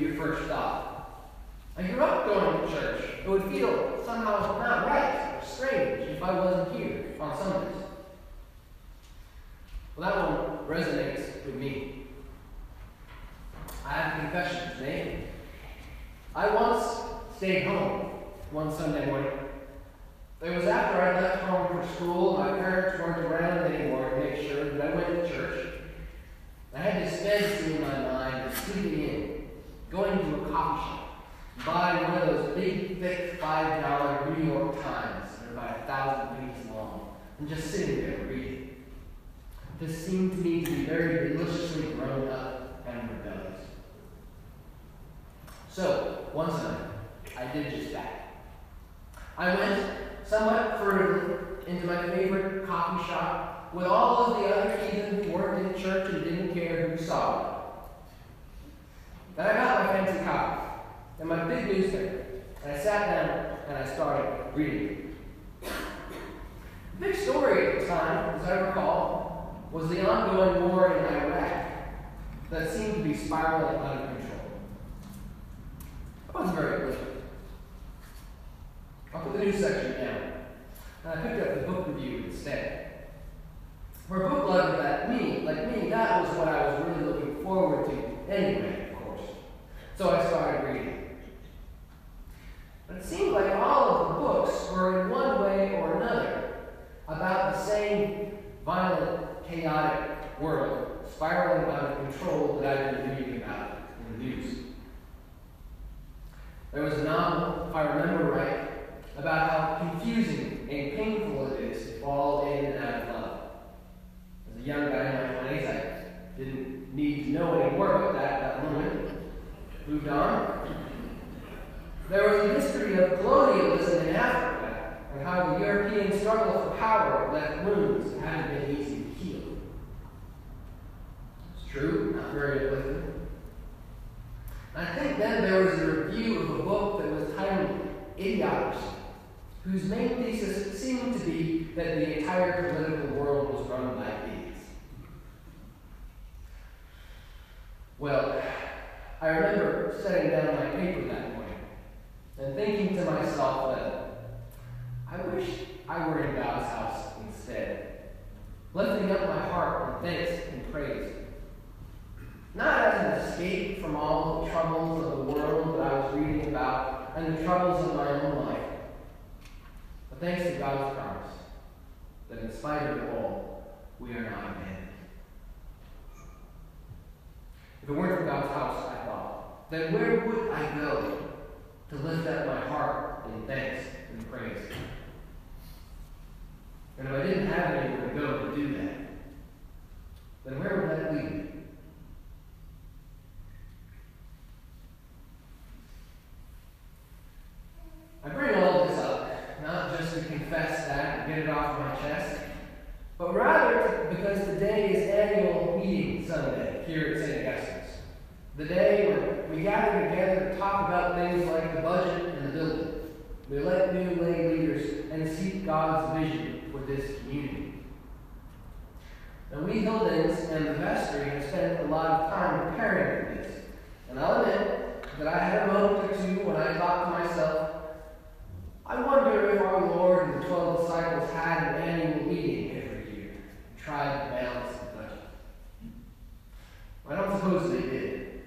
your first thought. I grew up going to church. It would feel somehow not right or strange if I wasn't here on Sundays. Well, that one resonates with me. I have a confession to make. I once stayed home one Sunday morning. It was after I left home for school. My parents weren't around anymore to make sure that I went to church. I had dispense in my mind of sleeping in, going to a coffee shop, buying one of those big, thick $5 New York Times that are about a thousand pages long, and just sitting there reading. This seemed to me to be very deliciously grown up and rebellious. So, one Sunday, I did just that. I went somewhat furtively into my favorite coffee shop with all of the other heathen who weren't in church and didn't care who saw it. Then I got my fancy coffee and my big newspaper, and I sat down and I started reading. The big story at the time, as I recall, was the ongoing war in Iraq that seemed to be spiraling out of control. I wasn't very good. I'll put the news section down. And I picked up the book review instead. For a book lover like me, like me, that was what I was really looking forward to anyway. So I started reading. But it seemed like all of the books were in one way or another about the same violent, chaotic world spiraling out of control that I've been reading about in the news. There was a novel, if I remember right, about how confusing and painful it is to fall in and out of love. As a young guy in my 20s, I didn't need to know any more about that at that moment. Moved on. There was a history of colonialism in Africa and how the European struggle for power left wounds that hadn't been easy to heal. It's true, not very uplifting. I think then there was a review of a book that was titled Idiocracy, whose main thesis seemed to be that the entire political world was run by idiots. I remember setting down my paper that morning and thinking to myself that I wish I were in God's house instead, lifting up my heart in thanks and praise. Not as an escape from all the troubles of the world that I was reading about and the troubles of my own life, but thanks to God's promise that in spite of it all, we are not abandoned. If it weren't for God's house, I thought, then where would I go to lift up my heart in thanks and praise? And if I didn't have anywhere to go to do that, then where would that lead me? I bring all this up not just to confess that and get it off my chest, but rather because today is annual meeting Sunday here at St. Augustine's. The day when we gather together to talk about things like the budget and the building. We elect new lay leaders and seek God's vision for this community. Now, we Hildens and the vestry have spent a lot of time preparing for. And I'll admit that I had a moment or two when I thought to myself, I wonder if our Lord and the twelve disciples had an annual meeting every year and tried to balance the budget. I don't suppose they did.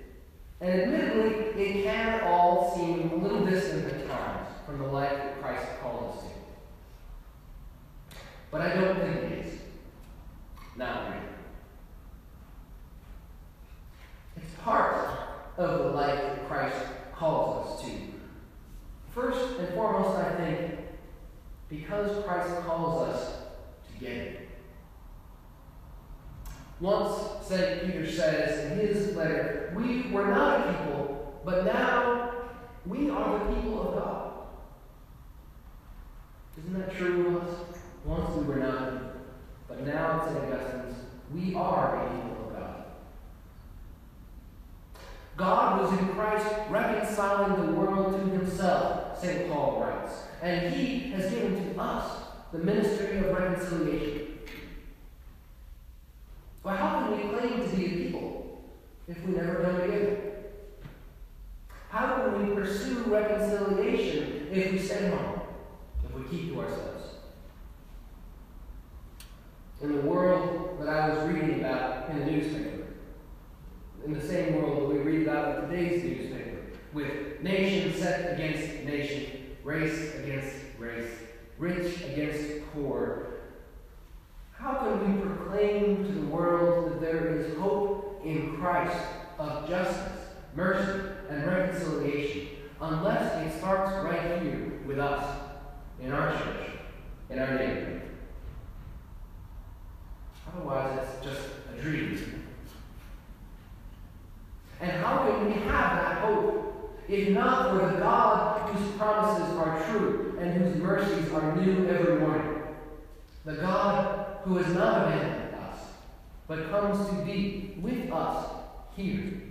And admittedly, it can all seem a little distant at times from the life that Christ called us to. But I don't think it is. Not really. It's part of the life that Christ calls us to. First and foremost, I think, because Christ calls us to get it. Once, St. Peter says in his letter, we were not a people, but now we are the people of God. Isn't that true of us? Once we were not, but now St. Augustine's, we are a people of God. Was in Christ reconciling the world to himself, St. Paul writes, and he has given to us the ministry of reconciliation. But how can we claim to be a people if we never come together? How can we pursue reconciliation if we stay home, if we keep to ourselves? In the world that I was reading about in the newspaper, in the same world that we read about in today's newspaper, with nation set against nation, race against race, rich against poor, how can we proclaim to the world that there is hope in Christ of justice, mercy, and reconciliation unless it starts right here with us, in our church, in our neighborhood? Otherwise, it's just a dream. And how can we have that hope if not for the God whose promises are true and whose mercies are new every morning? The God who has not abandoned us, but comes to be with us here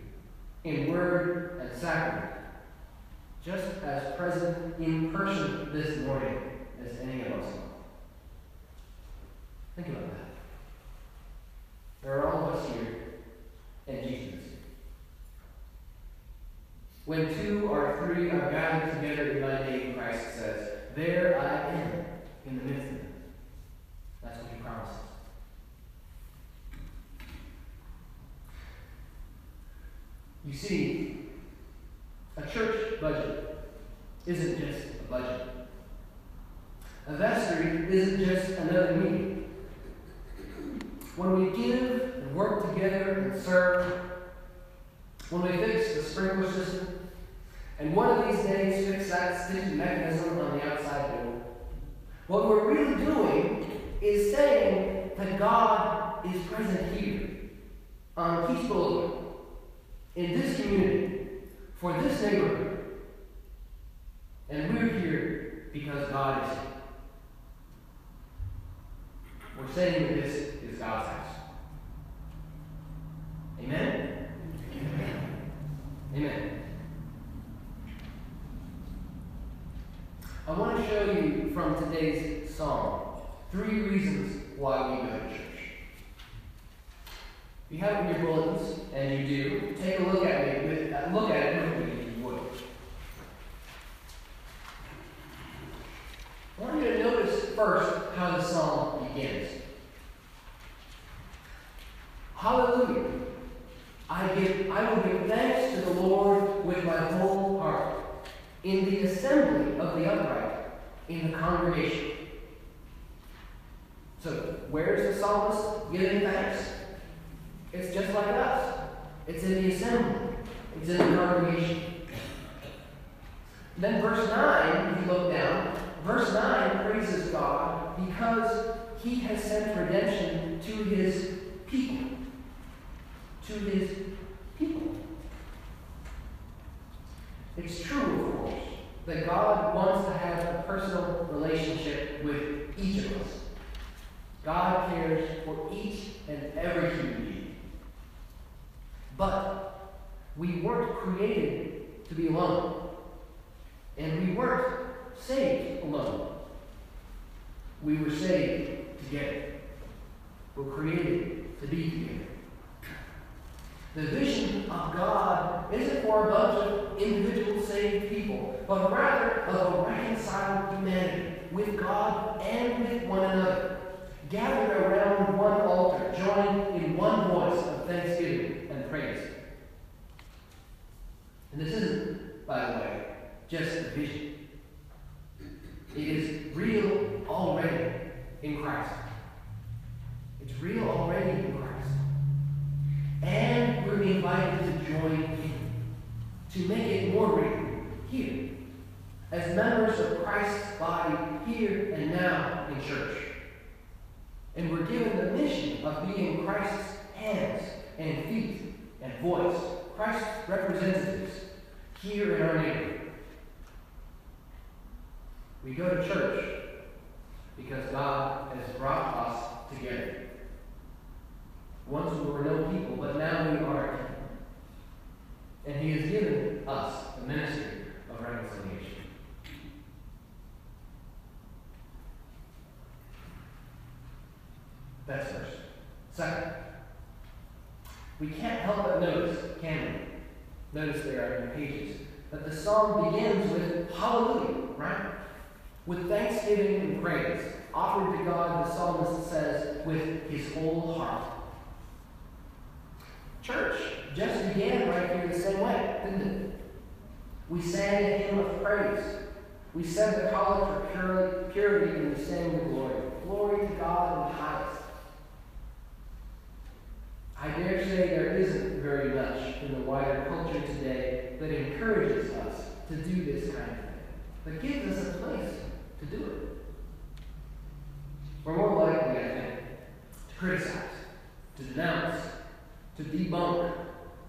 in word and sacrament, just as present in person this morning as any of us. Think about that. There are all of us here, and Jesus. When two or three are gathered together in my name, Christ says, There I am in the midst of them. That's what he promises. You see, a church budget isn't just a budget. A vestry isn't just another meeting. When we give and work together and serve, when we fix the sprinkler system, and one of these days fix that stitch mechanism on the outside door, what we're really doing is saying that God is present here on Peace Boulevard, in this community, for this neighborhood. And we're here because God is here. We're saying that this is God's house. Amen? Amen. Amen. I want to show you from today's psalm three reasons why we go to church. You have it in your bulletins, and you do, take a look at it. Uh, look at it with me if you would. I want you to notice first how the psalm begins. Hallelujah. I give I will give thanks to the Lord with my whole heart. In the assembly of the upright, in the congregation. So where's the psalmist giving thanks? It's just like us. It's in the assembly. It's in the congregation. Then verse 9, if you look down, verse 9 praises God because he has sent redemption to his people. To his people. It's true, of course, that God wants to have a personal relationship with each of us. God cares for each and every human being. But we weren't created to be alone. And we weren't saved alone. We were saved together. We're created to be together. The vision of God isn't for a bunch of individual saved people, but rather of a reconciled humanity with God and with one another, gathered around one altar, joined in one voice of thanksgiving and praise. And this isn't, by the way, just a vision. It is real in Christ. It's real already in Christ. And we're invited to join in, to make it more real here, as members of Christ's body here and now in church. And we're given the mission of being Christ's hands and feet and voice, Christ's representatives here in our neighborhood. We go to church because God has brought us together. Once we were no people, but now we are And he has given us the ministry of reconciliation. That's first. Second, we can't help but notice, can we? Notice there on your pages that the psalm begins with hallelujah, right? With thanksgiving and praise offered to God, the psalmist says, with his whole heart. Church just began right here the same way, didn't it? We sang a hymn of praise. We said the collect for purity, and we sang the glory. Glory to God in the highest. I dare say there isn't very much in the wider culture today that encourages us to do this kind of thing, that gives us do it. We're more likely, I think, to criticize, to denounce, to debunk,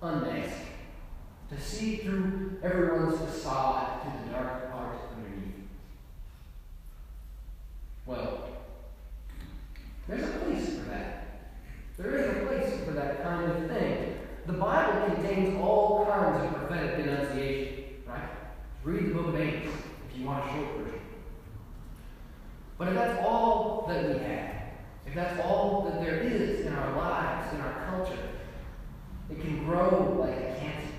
unmask, to see through everyone's facade to the dark part underneath. Well, there's a place for that. There is a place for that kind of thing. The Bible contains all kinds of prophetic denunciation, right? Read the book of Amos if you want a short version. But if that's all that we have, if that's all that there is in our lives, in our culture, it can grow like a cancer.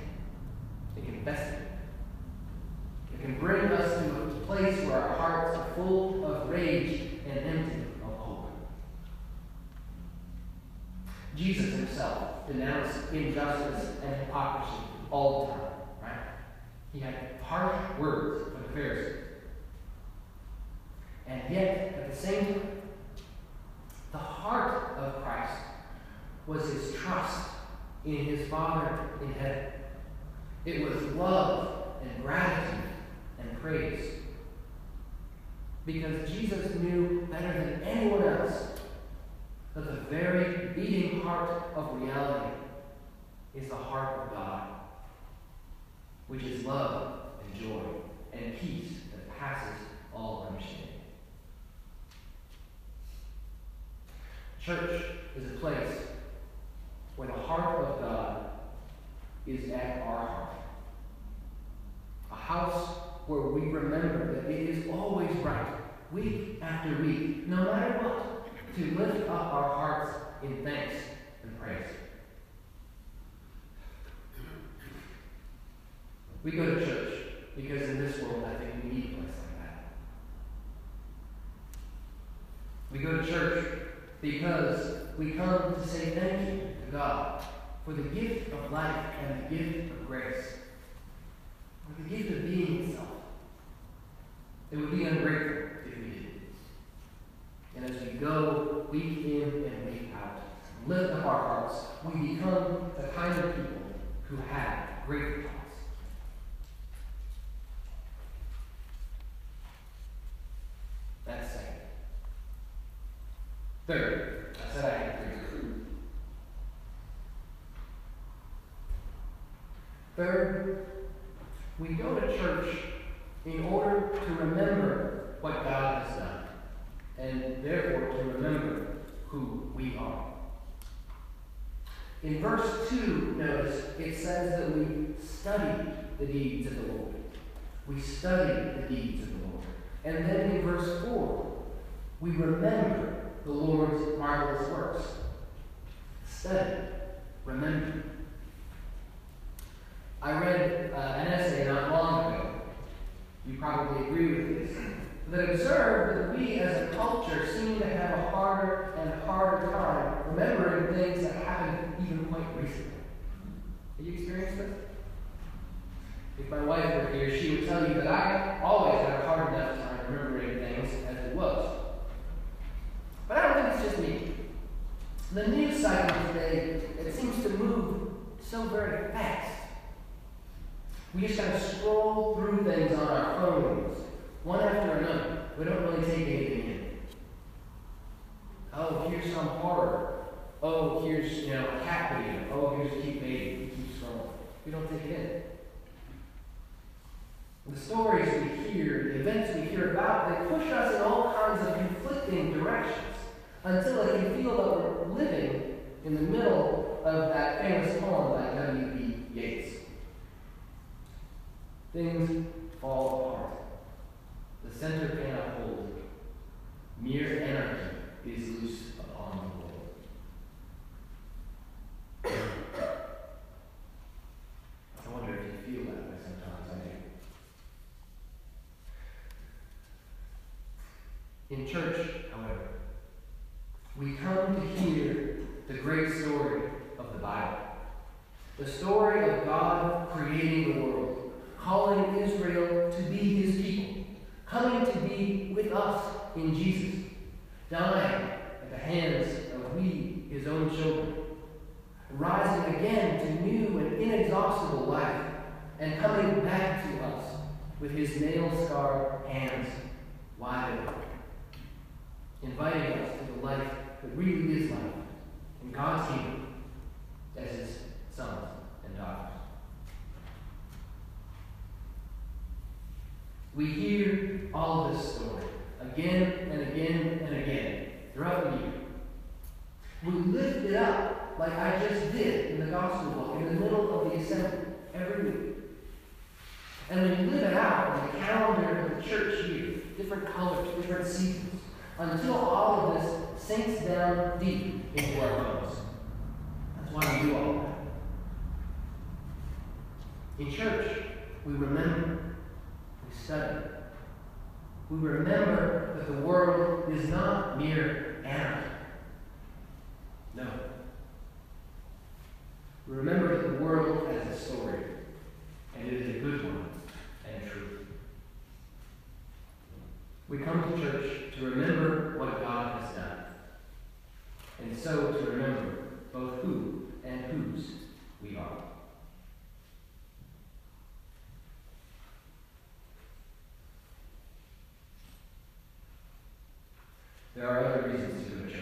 It can fester. It can bring us to a place where our hearts are full of rage and empty of hope. Jesus himself denounced injustice and hypocrisy all the time, right? He had harsh words for the Pharisees. And yet, at the same time, the heart of Christ was his trust in his Father in heaven. It was love and gratitude and praise. Because Jesus knew better than anyone else that the very beating heart of reality is the heart of God, which is love and joy and peace that passes all understanding. Church is a place where the heart of God is at our heart. A house where we remember that it is always right, week after week, no matter what, to lift up our hearts in thanks and praise. We go to church because in this world I think we need a place like that. We go to church because we come to say thank you to God for the gift of life and the gift of grace, for the gift of being itself. It would be ungrateful if we didn't. And as we go week in and week out, lift up our hearts, we become the kind of people who have great hearts. That's second. Third, I said I had three. Third, we go to church in order to remember what God has done, and therefore to remember who we are. In verse 2, notice, it says that we study the deeds of the Lord. We study the deeds of the Lord. And then in verse 4, we remember the Lord's marvelous works. Study, remember. I read uh, an essay not long ago. You probably agree with this. That observed that we as a culture seem to have a harder and harder time remembering things that happened even quite recently. Have you experienced this? If my wife were here, she would tell you that I always had a hard enough time remembering things as it was. But I don't think it's just me. The news cycle today, it seems to move so very fast. We just kind of scroll through things on our phones, one after another. We don't really take anything in. Oh, here's some horror. Oh, here's you know a cat. Oh, here's a cute baby. We keep scrolling. We don't take it in. The stories we hear, the events we hear about, they push us in all kinds of conflicting directions until I can feel that we're living in the middle of that famous poem by W.B. Yeats. Things fall apart. The center cannot hold. Mere anarchy is loose upon the world. I wonder if you feel that way sometimes. I do. In church, we come to hear the great story of the Bible. The story of God creating the world, calling Israel to be his people, coming to be with us in Jesus, dying at the hands of we, his own children, rising again to new and inexhaustible life, and coming back to us with his nail scarred hands wide open, inviting us to the life really is life in God's kingdom as his sons and daughters. We hear all this story again and again and again throughout the year. We lift it up like I just did in the gospel book in the middle of the assembly every week. And we live it out in the calendar of the church year, different colors, different seasons, until all of this sinks down deep into our bones. That's why we do all that. In church, we remember, we study. We remember that the world is not mere anarchy. No. We remember that the world has a story, and it is a good one and true. We come to church to remember what God so to remember both who and whose we are. There are other reasons to go to church.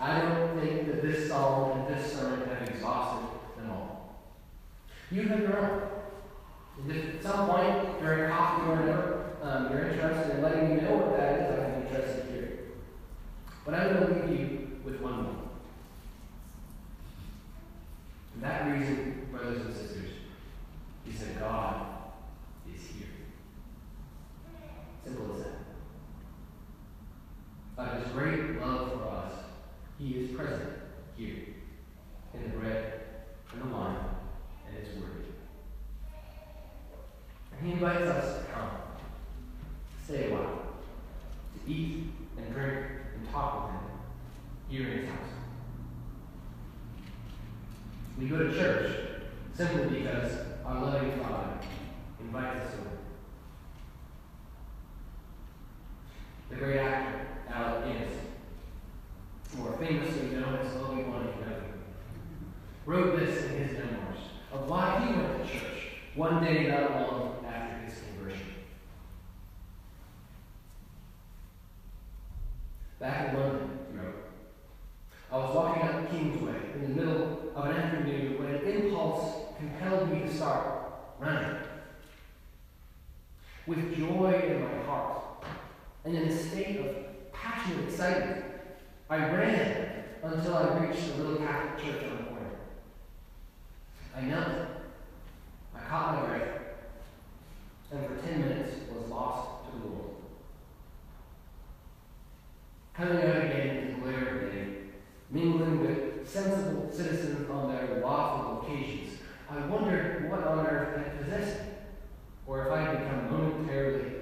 I don't think that this psalm and this sermon have exhausted them all. You have your own. If at some point during coffee or whatever, um, you're interested in letting me know what that is, I am interested to hear it. But I'm going to leave you with one more. And that reason, brothers and sisters, is that God is here. Simple as that. By his great love for us, he is present here in the bread and the wine and his word. And he invites us to come, to stay a while, to eat and drink and talk with him here in his house. We go to church simply because our loving Father invites us over. The great actor, Alec Guinness, more famously known as Obi-Wan Kenobi, wrote this in his memoirs of why he went to church day not long after his conversion. Back in London, he wrote, I was walking up Kingsway in the middle of an afternoon when an impulse compelled me to start running. With joy in my heart and in a state of passionate excitement, I ran until I reached the little Catholic church sensible citizens on their lawful occasions. I wonder what on earth they possessed, or if I had become momentarily